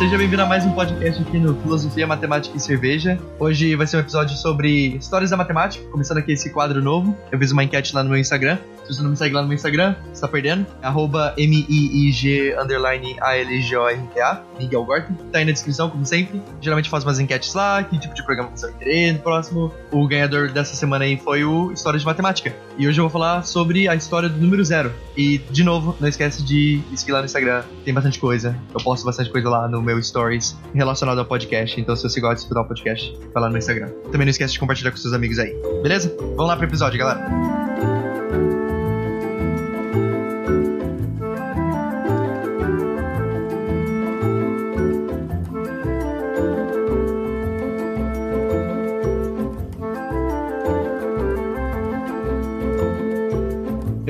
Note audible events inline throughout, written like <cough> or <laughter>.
seja bem-vindo a mais um podcast aqui no Filosofia, Matemática e Cerveja. Hoje vai ser um episódio sobre histórias da matemática, começando aqui esse quadro novo. Eu fiz uma enquete lá no meu Instagram. Se você não me segue lá no meu Instagram, você tá perdendo. Arroba M-I-I-G underline A-L-G-O-R-T-A, Miguel Gorton. Tá aí na descrição, como sempre. Geralmente eu faço umas enquetes lá, que tipo de programa você vai querer no próximo. O ganhador dessa semana aí foi o História de Matemática. E hoje eu vou falar sobre a história do número zero. E, de novo, não esquece de seguir lá no Instagram, tem bastante coisa. Eu posto bastante coisa lá no meu Stories relacionado ao podcast. Então, se você gosta de escutar o podcast, vai lá no Instagram. Também não esquece de compartilhar com seus amigos aí. Beleza? Vamos lá pro episódio, galera.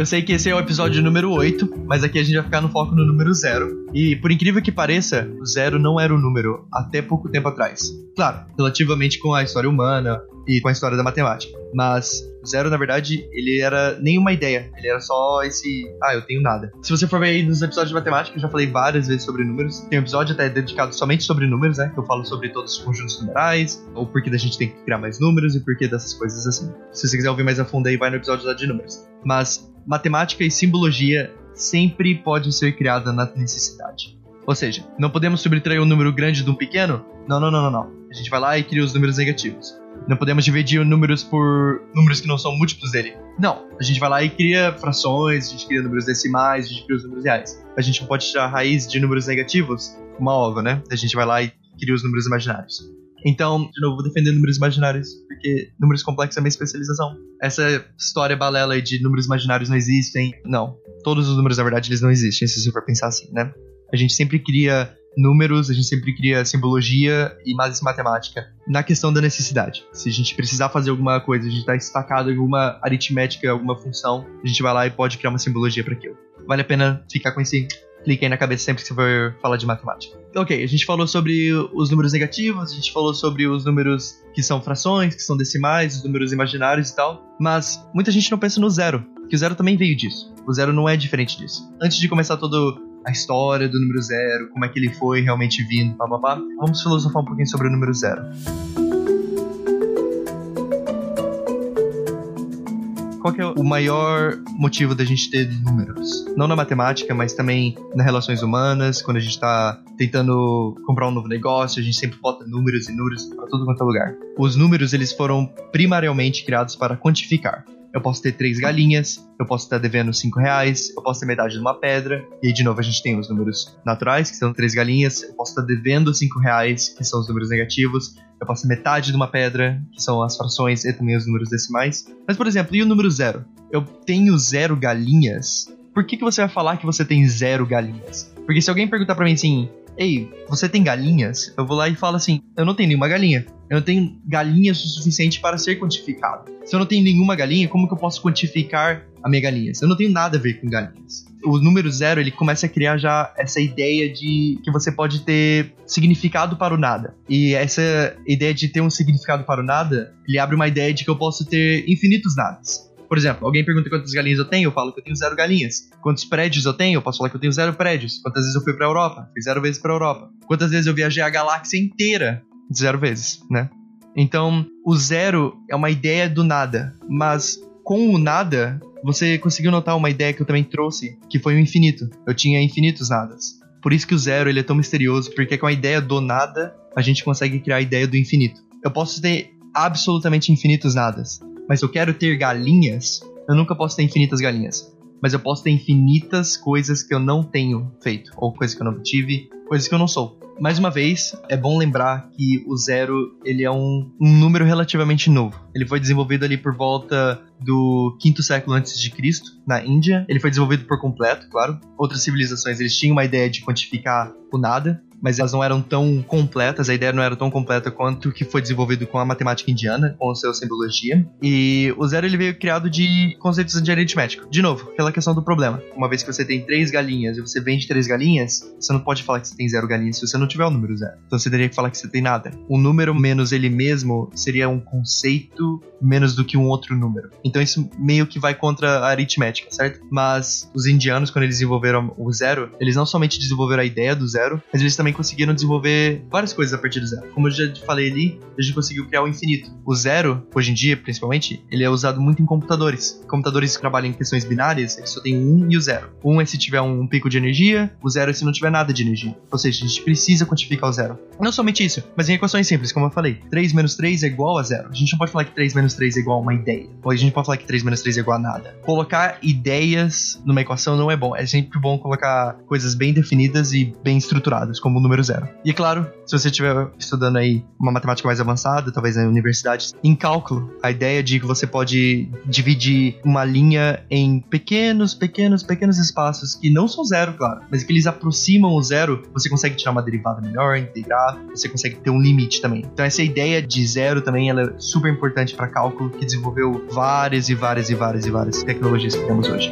Eu sei que esse é o episódio número 8, mas aqui a gente vai ficar no foco no número 0. E por incrível que pareça, o zero não era o número até pouco tempo atrás. Claro, relativamente com a história humana e com a história da matemática. Mas o zero, na verdade, ele era nenhuma ideia. Ele era só esse. Ah, eu tenho nada. Se você for ver aí nos episódios de matemática, eu já falei várias vezes sobre números. Tem um episódio até dedicado somente sobre números, né? Que eu falo sobre todos os conjuntos numerais, ou porquê da gente tem que criar mais números e porquê dessas coisas assim. Se você quiser ouvir mais a fundo aí, vai no episódio lá de números. Mas matemática e simbologia sempre pode ser criada na necessidade. Ou seja, não podemos subtrair um número grande de um pequeno? Não, não, não, não, não. A gente vai lá e cria os números negativos. Não podemos dividir números por números que não são múltiplos dele. Não. A gente vai lá e cria frações, a gente cria números decimais, a gente cria os números reais. A gente não pode tirar a raiz de números negativos, uma ova, né? A gente vai lá e cria os números imaginários. Então, de novo, vou defender números imaginários, porque números complexos é minha especialização. Essa história balela de números imaginários não existem. Não. Todos os números, na verdade, eles não existem, se você for pensar assim, né? A gente sempre cria números, a gente sempre cria simbologia e mais matemática na questão da necessidade. Se a gente precisar fazer alguma coisa, a gente está destacado em alguma aritmética, alguma função, a gente vai lá e pode criar uma simbologia para aquilo. Vale a pena ficar com esse clique aí na cabeça sempre que você for falar de matemática. Ok, a gente falou sobre os números negativos, a gente falou sobre os números que são frações, que são decimais, os números imaginários e tal, mas muita gente não pensa no zero, que o zero também veio disso. O zero não é diferente disso. Antes de começar todo a história do número zero, como é que ele foi realmente vindo, papapá, vamos filosofar um pouquinho sobre o número zero. Qual que é o maior motivo da gente ter números? Não na matemática, mas também nas relações humanas, quando a gente está tentando comprar um novo negócio, a gente sempre bota números e números para todo quanto é lugar. Os números, eles foram primariamente criados para quantificar. Eu posso ter três galinhas, eu posso estar devendo cinco reais, eu posso ter metade de uma pedra, e aí de novo a gente tem os números naturais, que são três galinhas, eu posso estar devendo cinco reais, que são os números negativos, eu posso ter metade de uma pedra, que são as frações e também os números decimais. Mas, por exemplo, e o número zero? Eu tenho zero galinhas? Por que, que você vai falar que você tem zero galinhas? Porque se alguém perguntar para mim assim, Ei, você tem galinhas? Eu vou lá e falo assim: Eu não tenho nenhuma galinha. Eu não tenho galinhas o suficiente para ser quantificado. Se eu não tenho nenhuma galinha, como que eu posso quantificar a minha galinha? Eu não tenho nada a ver com galinhas. O número zero ele começa a criar já essa ideia de que você pode ter significado para o nada. E essa ideia de ter um significado para o nada, ele abre uma ideia de que eu posso ter infinitos nadas. Por exemplo, alguém pergunta quantas galinhas eu tenho, eu falo que eu tenho zero galinhas. Quantos prédios eu tenho? Eu posso falar que eu tenho zero prédios. Quantas vezes eu fui pra Europa? Fui zero vezes pra Europa. Quantas vezes eu viajei a galáxia inteira? Zero vezes, né? Então, o zero é uma ideia do nada, mas com o nada, você conseguiu notar uma ideia que eu também trouxe, que foi o infinito. Eu tinha infinitos nadas. Por isso que o zero ele é tão misterioso, porque com a ideia do nada, a gente consegue criar a ideia do infinito. Eu posso ter absolutamente infinitos nadas, mas eu quero ter galinhas, eu nunca posso ter infinitas galinhas. Mas eu posso ter infinitas coisas que eu não tenho feito, ou coisas que eu não tive, coisas que eu não sou. Mais uma vez, é bom lembrar que o zero ele é um, um número relativamente novo. Ele foi desenvolvido ali por volta do quinto século antes de Cristo, na Índia. Ele foi desenvolvido por completo, claro. Outras civilizações eles tinham uma ideia de quantificar o nada, mas elas não eram tão completas, a ideia não era tão completa quanto o que foi desenvolvido com a matemática indiana, com a sua simbologia. E o zero ele veio criado de conceitos de aritmético. De novo, aquela questão do problema. Uma vez que você tem três galinhas e você vende três galinhas, você não pode falar que você tem zero galinhas se você não tiver o número zero. Então você teria que falar que você tem nada. O número menos ele mesmo seria um conceito menos do que um outro número. Então isso meio que vai contra a aritmética, certo? Mas os indianos, quando eles desenvolveram o zero, eles não somente desenvolveram a ideia do zero, mas eles também também conseguiram desenvolver várias coisas a partir do zero. Como eu já falei ali, a gente conseguiu criar o infinito. O zero, hoje em dia, principalmente, ele é usado muito em computadores. Computadores que trabalham em questões binárias, eles só tem um e o zero. Um é se tiver um pico de energia, o zero é se não tiver nada de energia. Ou seja, a gente precisa quantificar o zero. Não somente isso, mas em equações simples, como eu falei. 3 menos 3 é igual a zero. A gente não pode falar que 3 menos 3 é igual a uma ideia. Ou a gente pode falar que 3 menos 3 é igual a nada. Colocar ideias numa equação não é bom. É sempre bom colocar coisas bem definidas e bem estruturadas, como o número zero. E claro, se você estiver estudando aí uma matemática mais avançada, talvez na universidade, em cálculo, a ideia de que você pode dividir uma linha em pequenos, pequenos, pequenos espaços que não são zero, claro, mas que eles aproximam o zero, você consegue tirar uma derivada melhor, integrar, você consegue ter um limite também. Então essa ideia de zero também ela é super importante para cálculo, que desenvolveu várias e várias e várias e várias tecnologias que temos hoje.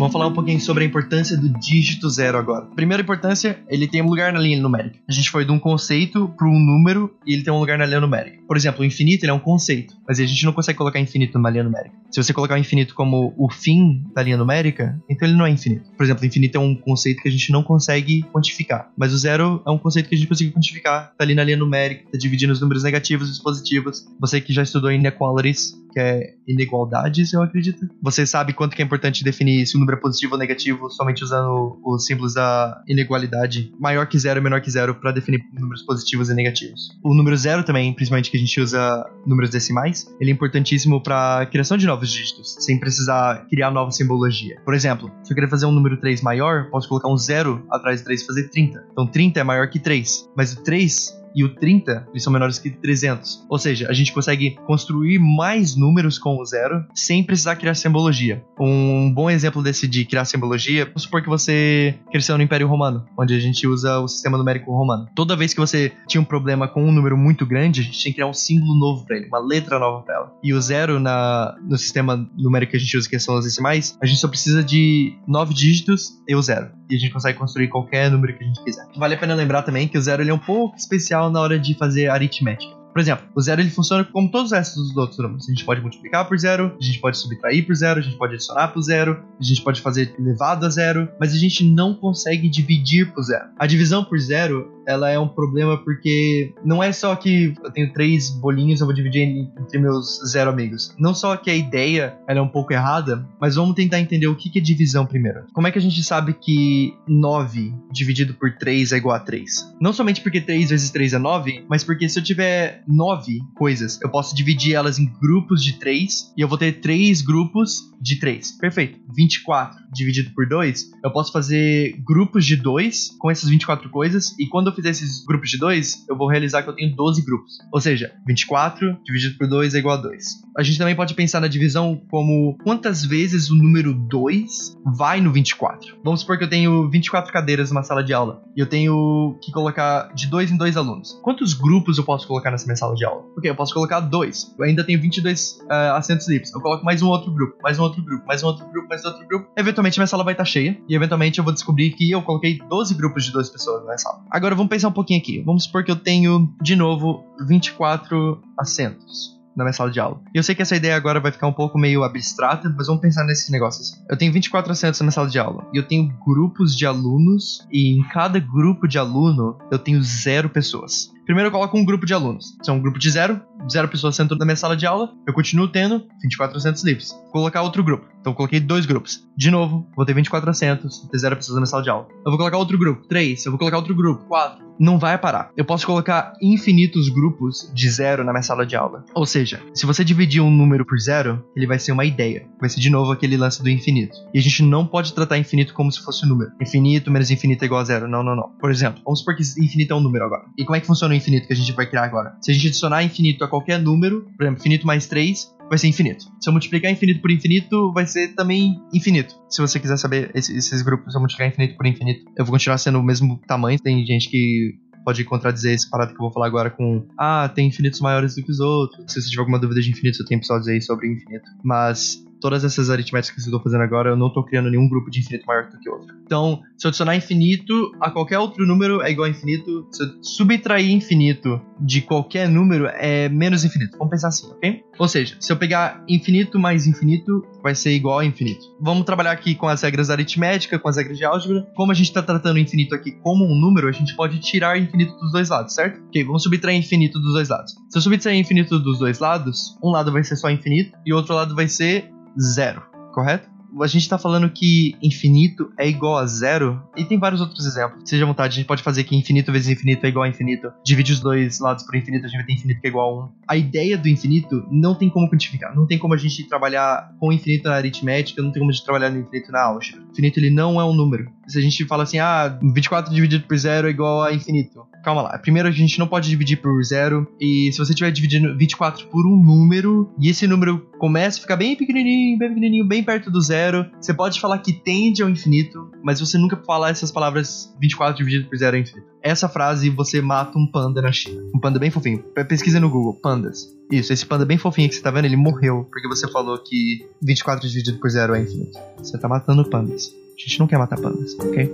Vamos falar um pouquinho sobre a importância do dígito zero agora. Primeira importância, ele tem um lugar na linha numérica. A gente foi de um conceito para um número e ele tem um lugar na linha numérica. Por exemplo, o infinito ele é um conceito, mas a gente não consegue colocar infinito numa linha numérica. Se você colocar o infinito como o fim da linha numérica, então ele não é infinito. Por exemplo, o infinito é um conceito que a gente não consegue quantificar, mas o zero é um conceito que a gente consegue quantificar. Tá ali na linha numérica, tá dividindo os números negativos e os positivos. Você que já estudou inequalities, que é inigualdades, eu acredito. Você sabe quanto que é importante definir se o número é positivo ou negativo somente usando os símbolos da inigualdade maior que zero menor que zero para definir números positivos e negativos. O número zero também, principalmente que a gente usa números decimais, ele é importantíssimo para criação de novos dígitos, sem precisar criar nova simbologia. Por exemplo, se eu querer fazer um número 3 maior, posso colocar um zero atrás de 3 e fazer 30. Então 30 é maior que 3, mas o 3 e o 30 eles são menores que 300. Ou seja, a gente consegue construir mais números com o zero sem precisar criar simbologia. Um bom exemplo desse de criar simbologia, vamos supor que você cresceu no Império Romano, onde a gente usa o sistema numérico romano. Toda vez que você tinha um problema com um número muito grande, a gente tinha que criar um símbolo novo para ele, uma letra nova para ela. E o zero na, no sistema numérico que a gente usa, que são as decimais, a gente só precisa de nove dígitos e o zero. E a gente consegue construir qualquer número que a gente quiser. Vale a pena lembrar também que o zero ele é um pouco especial na hora de fazer aritmética. Por exemplo, o zero ele funciona como todos os restos dos outros números. A gente pode multiplicar por zero, a gente pode subtrair por zero, a gente pode adicionar por zero, a gente pode fazer elevado a zero, mas a gente não consegue dividir por zero. A divisão por zero ela é um problema porque não é só que eu tenho três bolinhos, eu vou dividir entre meus zero amigos. Não só que a ideia é um pouco errada, mas vamos tentar entender o que é divisão primeiro. Como é que a gente sabe que 9 dividido por 3 é igual a 3? Não somente porque 3 vezes 3 é 9, mas porque se eu tiver 9 coisas, eu posso dividir elas em grupos de 3 e eu vou ter 3 grupos de 3. Perfeito. 24 dividido por 2, eu posso fazer grupos de 2 com essas 24 coisas e quando eu fizer esses grupos de 2, eu vou realizar que eu tenho 12 grupos. Ou seja, 24 dividido por 2 é igual a 2. A gente também pode pensar na divisão como quantas vezes o número 2 vai no 24. Vamos supor que eu tenho 24 cadeiras numa sala de aula e eu tenho que colocar de 2 em 2 alunos. Quantos grupos eu posso colocar nessa minha sala de aula? Ok, eu posso colocar 2. Eu ainda tenho 22 uh, assentos livres. Eu coloco mais um outro grupo, mais um outro grupo, mais um outro grupo, mais outro grupo. Eventualmente minha sala vai estar cheia e eventualmente eu vou descobrir que eu coloquei 12 grupos de 2 pessoas na minha sala. Agora vamos pensar um pouquinho aqui. Vamos supor que eu tenho, de novo, 24 assentos na minha sala de aula. E eu sei que essa ideia agora vai ficar um pouco meio abstrata, mas vamos pensar nesses negócios. Eu tenho 24 assentos na minha sala de aula e eu tenho grupos de alunos e em cada grupo de aluno eu tenho zero pessoas. Primeiro eu coloco um grupo de alunos. É um grupo de zero, zero pessoas sentam na minha sala de aula, eu continuo tendo 24 assentos livres. Vou colocar outro grupo. Então coloquei dois grupos. De novo, vou ter 24 assentos, ter zero pessoas na minha sala de aula. Eu vou colocar outro grupo, três. Eu vou colocar outro grupo, quatro. Não vai parar. Eu posso colocar infinitos grupos de zero na minha sala de aula. Ou seja, se você dividir um número por zero, ele vai ser uma ideia. Vai ser de novo aquele lance do infinito. E a gente não pode tratar infinito como se fosse um número. Infinito menos infinito é igual a zero. Não, não, não. Por exemplo, vamos supor que infinito é um número agora. E como é que funciona o infinito que a gente vai criar agora? Se a gente adicionar infinito a qualquer número, por exemplo, infinito mais 3, vai ser infinito. Se eu multiplicar infinito por infinito, vai ser também infinito. Se você quiser saber esses, esses grupos, se eu multiplicar infinito por infinito, eu vou continuar sendo o mesmo tamanho. Tem gente que pode contradizer esse parado que eu vou falar agora com ah, tem infinitos maiores do que os outros. Se você tiver alguma dúvida de infinitos, eu tenho episódios aí sobre infinito. Mas todas essas aritméticas que eu estou fazendo agora, eu não estou criando nenhum grupo de infinito maior do que outro. Então, se eu adicionar infinito a qualquer outro número é igual a infinito. Se eu subtrair infinito de qualquer número é menos infinito. Vamos pensar assim, ok? Ou seja, se eu pegar infinito mais infinito, vai ser igual a infinito. Vamos trabalhar aqui com as regras da aritmética, com as regras de álgebra. Como a gente está tratando o infinito aqui como um número, a gente pode tirar infinito dos dois lados, certo? Ok, vamos subtrair infinito dos dois lados. Se eu subtrair infinito dos dois lados, um lado vai ser só infinito e o outro lado vai ser zero, correto? a gente tá falando que infinito é igual a zero, e tem vários outros exemplos. Seja à vontade, a gente pode fazer que infinito vezes infinito é igual a infinito. Divide os dois lados por infinito, a gente vai ter infinito que é igual a 1. A ideia do infinito não tem como quantificar. Não tem como a gente trabalhar com infinito na aritmética, não tem como a gente trabalhar no infinito na álgebra. Infinito ele não é um número. Se a gente fala assim, ah, 24 dividido por zero é igual a infinito. Calma lá. Primeiro a gente não pode dividir por zero. E se você estiver dividindo 24 por um número, e esse número começa a ficar bem pequenininho, bem pequenininho, bem perto do zero, você pode falar que tende ao infinito, mas você nunca fala essas palavras 24 dividido por zero é infinito. Essa frase você mata um panda na China. Um panda bem fofinho. Pesquisa no Google, pandas. Isso, esse panda bem fofinho que você tá vendo, ele morreu porque você falou que 24 dividido por zero é infinito. Você tá matando pandas. A gente não quer matar pandas, ok?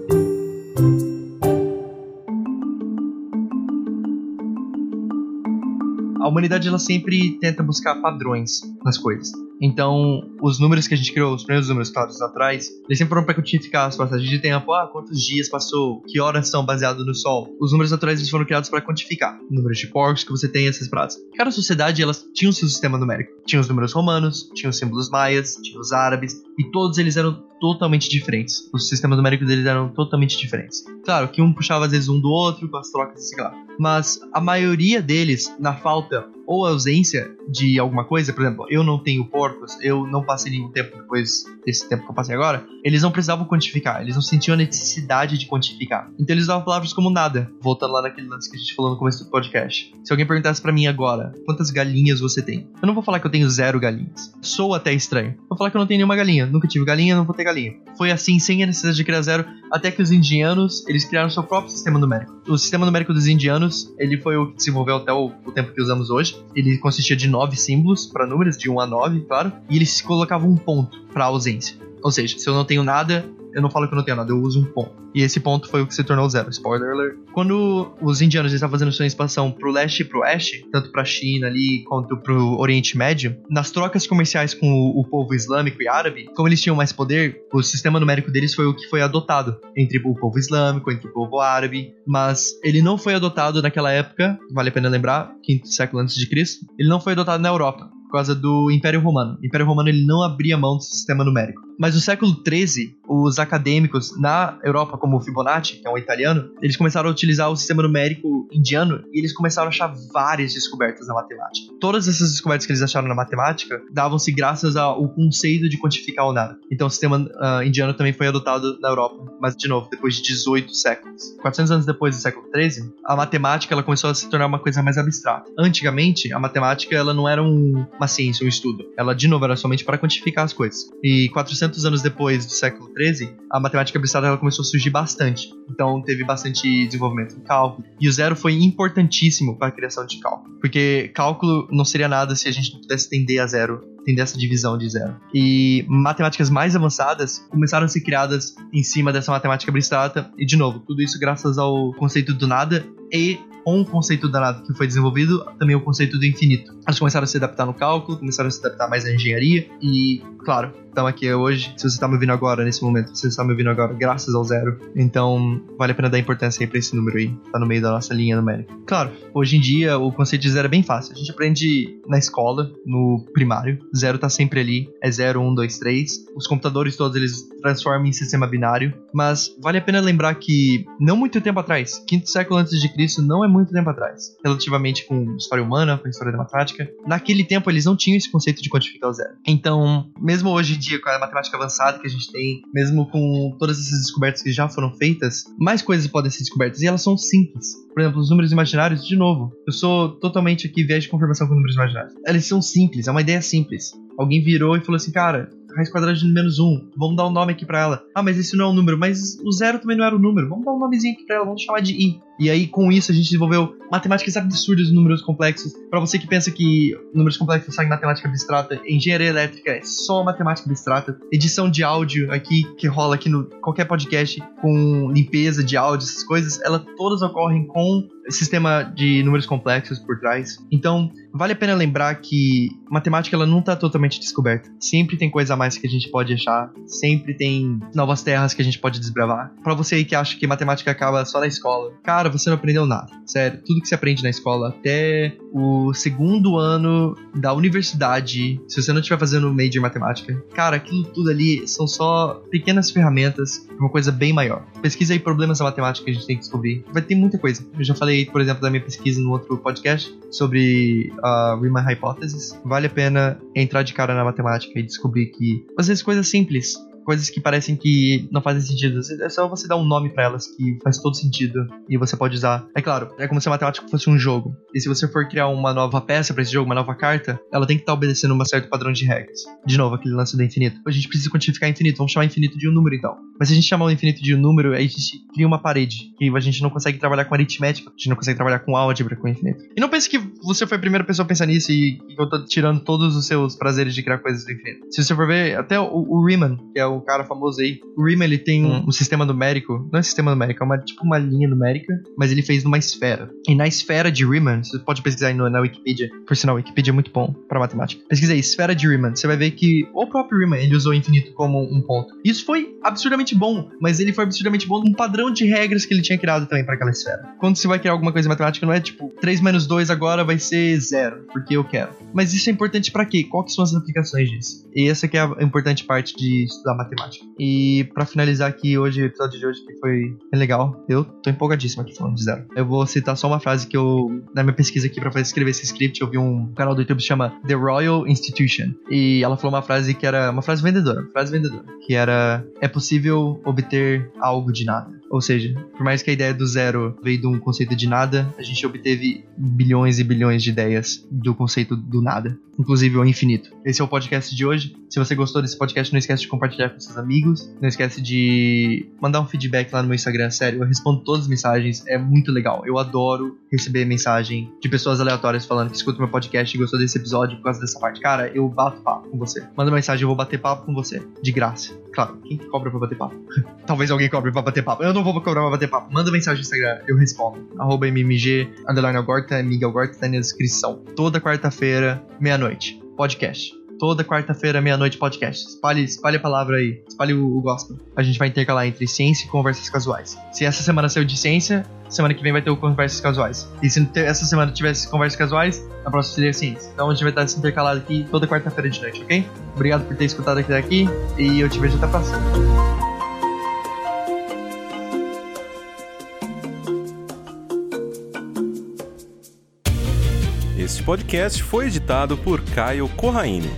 a humanidade ela sempre tenta buscar padrões nas coisas. Então, os números que a gente criou, os primeiros números claros atrás, eles sempre foram para quantificar as passagens de tempo. Ah, quantos dias passou? Que horas são baseados no Sol? Os números naturais eles foram criados para quantificar números de porcos que você tem essas pratas. Cada sociedade elas tinha o seu sistema numérico. Tinha os números romanos, tinha os símbolos maias, tinha os árabes, e todos eles eram totalmente diferentes. Os sistemas numéricos deles eram totalmente diferentes. Claro que um puxava às vezes um do outro com as trocas, sei lá. Mas a maioria deles, na falta ou ausência de alguma coisa, por exemplo, eu não tenho porcos, eu não passei nenhum tempo depois desse tempo que eu passei agora, eles não precisavam quantificar, eles não sentiam a necessidade de quantificar. Então eles usavam palavras como nada, voltando lá naquele lance que a gente falou no começo do podcast. Se alguém perguntasse para mim agora, quantas galinhas você tem? Eu não vou falar que eu tenho zero galinhas. Sou até estranho. Vou falar que eu não tenho nenhuma galinha, nunca tive galinha, não vou ter galinha. Foi assim, sem a necessidade de criar zero, até que os indianos, eles criaram seu próprio sistema numérico. O sistema numérico dos indianos, ele foi o que desenvolveu até o, o tempo que usamos hoje. Ele consistia de nove símbolos para números, de 1 a 9, claro, e eles colocavam um ponto para ausência. Ou seja, se eu não tenho nada, eu não falo que eu não tenho nada, eu uso um ponto. E esse ponto foi o que se tornou zero. Spoiler alert. Quando os indianos estavam fazendo sua expansão pro leste e pro oeste, tanto pra China ali quanto pro Oriente Médio, nas trocas comerciais com o, o povo islâmico e árabe, como eles tinham mais poder, o sistema numérico deles foi o que foi adotado entre o povo islâmico, entre o povo árabe, mas ele não foi adotado naquela época, vale a pena lembrar, quinto século antes de Cristo, ele não foi adotado na Europa por causa do Império Romano. O Império Romano ele não abria mão do sistema numérico. Mas no século XIII, os acadêmicos na Europa, como Fibonacci, que é um italiano, eles começaram a utilizar o sistema numérico indiano e eles começaram a achar várias descobertas na matemática. Todas essas descobertas que eles acharam na matemática davam-se graças ao conceito de quantificar o nada. Então o sistema uh, indiano também foi adotado na Europa, mas de novo, depois de 18 séculos. 400 anos depois do século XIII, a matemática ela começou a se tornar uma coisa mais abstrata. Antigamente, a matemática ela não era um, uma ciência, um estudo. Ela, de novo, era somente para quantificar as coisas. E 400 anos depois do século XIII, a matemática abstrata ela começou a surgir bastante. Então, teve bastante desenvolvimento em cálculo. E o zero foi importantíssimo para a criação de cálculo. Porque cálculo não seria nada se a gente não pudesse tender a zero tem dessa divisão de zero. E matemáticas mais avançadas começaram a ser criadas em cima dessa matemática abstrata, e de novo, tudo isso graças ao conceito do nada e com o conceito danado que foi desenvolvido, também o conceito do infinito. Elas começaram a se adaptar no cálculo, começaram a se adaptar mais à engenharia e, claro, estamos aqui hoje. Se você está me ouvindo agora, nesse momento, você está me ouvindo agora graças ao zero. Então, vale a pena dar importância aí para esse número aí. Tá no meio da nossa linha numérica. Claro, hoje em dia o conceito de zero é bem fácil. A gente aprende na escola, no primário. Zero tá sempre ali. É 0, 1, 2, 3. Os computadores todos eles transformam em sistema binário. Mas vale a pena lembrar que não muito tempo atrás, quinto século antes de Cristo, não é muito tempo atrás, relativamente com história humana, com história da matemática. Naquele tempo eles não tinham esse conceito de quantificar o zero. Então, mesmo hoje em dia, com a matemática avançada que a gente tem, mesmo com todas essas descobertas que já foram feitas, mais coisas podem ser descobertas e elas são simples. Por exemplo, os números imaginários, de novo, eu sou totalmente aqui viés de confirmação com números imaginários. Eles são simples, é uma ideia simples. Alguém virou e falou assim, cara, raiz quadrada de menos 1. Vamos dar um nome aqui pra ela. Ah, mas esse não é um número. Mas o zero também não era um número. Vamos dar um nomezinho aqui pra ela. Vamos chamar de i. E aí, com isso, a gente desenvolveu matemáticas absurdas de números complexos. Para você que pensa que números complexos são em matemática abstrata, engenharia elétrica é só matemática abstrata. Edição de áudio aqui, que rola aqui no qualquer podcast, com limpeza de áudio, essas coisas, elas todas ocorrem com sistema de números complexos por trás. Então, vale a pena lembrar que matemática ela não está totalmente descoberta. Sempre tem coisa a mais que a gente pode achar, sempre tem novas terras que a gente pode desbravar. Para você aí que acha que matemática acaba só na escola, cara, você não aprendeu nada. Sério, tudo que você aprende na escola até o segundo ano da universidade, se você não estiver fazendo major matemática, cara, aquilo tudo ali são só pequenas ferramentas uma coisa bem maior. Pesquisa aí problemas da matemática que a gente tem que descobrir. Vai ter muita coisa. Eu já falei, por exemplo, da minha pesquisa no outro podcast sobre a uh, Riemann Hypothesis. Vale a pena entrar de cara na matemática e descobrir que, às vezes, coisas simples coisas que parecem que não fazem sentido. É só você dar um nome para elas que faz todo sentido e você pode usar. É claro, é como se a matemática fosse um jogo. E se você for criar uma nova peça para esse jogo, uma nova carta, ela tem que estar tá obedecendo um certo padrão de regras. De novo, aquele lance do infinito. A gente precisa quantificar infinito, vamos chamar infinito de um número então. Mas se a gente chamar o infinito de um número, aí a gente cria uma parede. Que a gente não consegue trabalhar com aritmética, a gente não consegue trabalhar com álgebra com infinito. E não pense que você foi a primeira pessoa a pensar nisso e, e eu tô tirando todos os seus prazeres de criar coisas do infinito. Se você for ver, até o, o Riemann, que é o cara famoso aí, o Riemann ele tem um, um, sistema numérico, não é sistema numérico, é uma, tipo uma linha numérica, mas ele fez numa esfera. E na esfera de Riemann, você pode pesquisar aí no, na Wikipedia, por sinal, a Wikipedia é muito bom para matemática. Pesquisa aí, esfera de Riemann, você vai ver que o próprio Riemann ele usou o infinito como um ponto. Isso foi absurdamente bom, mas ele foi absurdamente bom num padrão de regras que ele tinha criado também para aquela esfera. Quando você vai criar alguma coisa em matemática, não é tipo 3 menos 2 agora vai ser zero, porque eu quero. Mas isso é importante para quê? Quais são as aplicações disso? E essa que é a importante parte de estudar matemática. E para finalizar aqui hoje, o episódio de hoje que foi legal, eu tô empolgadíssimo aqui falando de zero. Eu vou citar só uma frase que eu, na minha pesquisa aqui para escrever esse script, eu vi um canal do YouTube que chama The Royal Institution. E ela falou uma frase que era uma frase vendedora, frase vendedora, que era é possível obter algo de nada. Ou seja, por mais que a ideia do zero veio de um conceito de nada, a gente obteve bilhões e bilhões de ideias do conceito do nada, inclusive o infinito. Esse é o podcast de hoje. Se você gostou desse podcast, não esquece de compartilhar com seus amigos, não esquece de mandar um feedback lá no meu Instagram, sério, eu respondo todas as mensagens, é muito legal. Eu adoro receber mensagem de pessoas aleatórias falando que escutam meu podcast e gostou desse episódio por causa dessa parte. Cara, eu bato papo com você. Manda mensagem, eu vou bater papo com você, de graça. Claro, quem que cobra pra bater papo? <laughs> Talvez alguém cobre pra bater papo. Eu não vou cobrar pra bater papo. Manda mensagem no Instagram, eu respondo. Arroba MMG, underline Algorta, Miguel Gorta, tá na descrição. Toda quarta-feira, meia-noite. Podcast. Toda quarta-feira, meia-noite, podcast. Espalhe, espalhe a palavra aí. Espalhe o, o gospel. A gente vai intercalar entre ciência e conversas casuais. Se essa semana saiu de ciência, semana que vem vai ter o conversas casuais. E se essa semana tivesse conversas casuais, na próxima seria ciência. Então a gente vai estar se intercalado aqui toda quarta-feira de noite, ok? Obrigado por ter escutado aqui daqui e eu te vejo até a próxima. Podcast foi editado por Caio Corraine.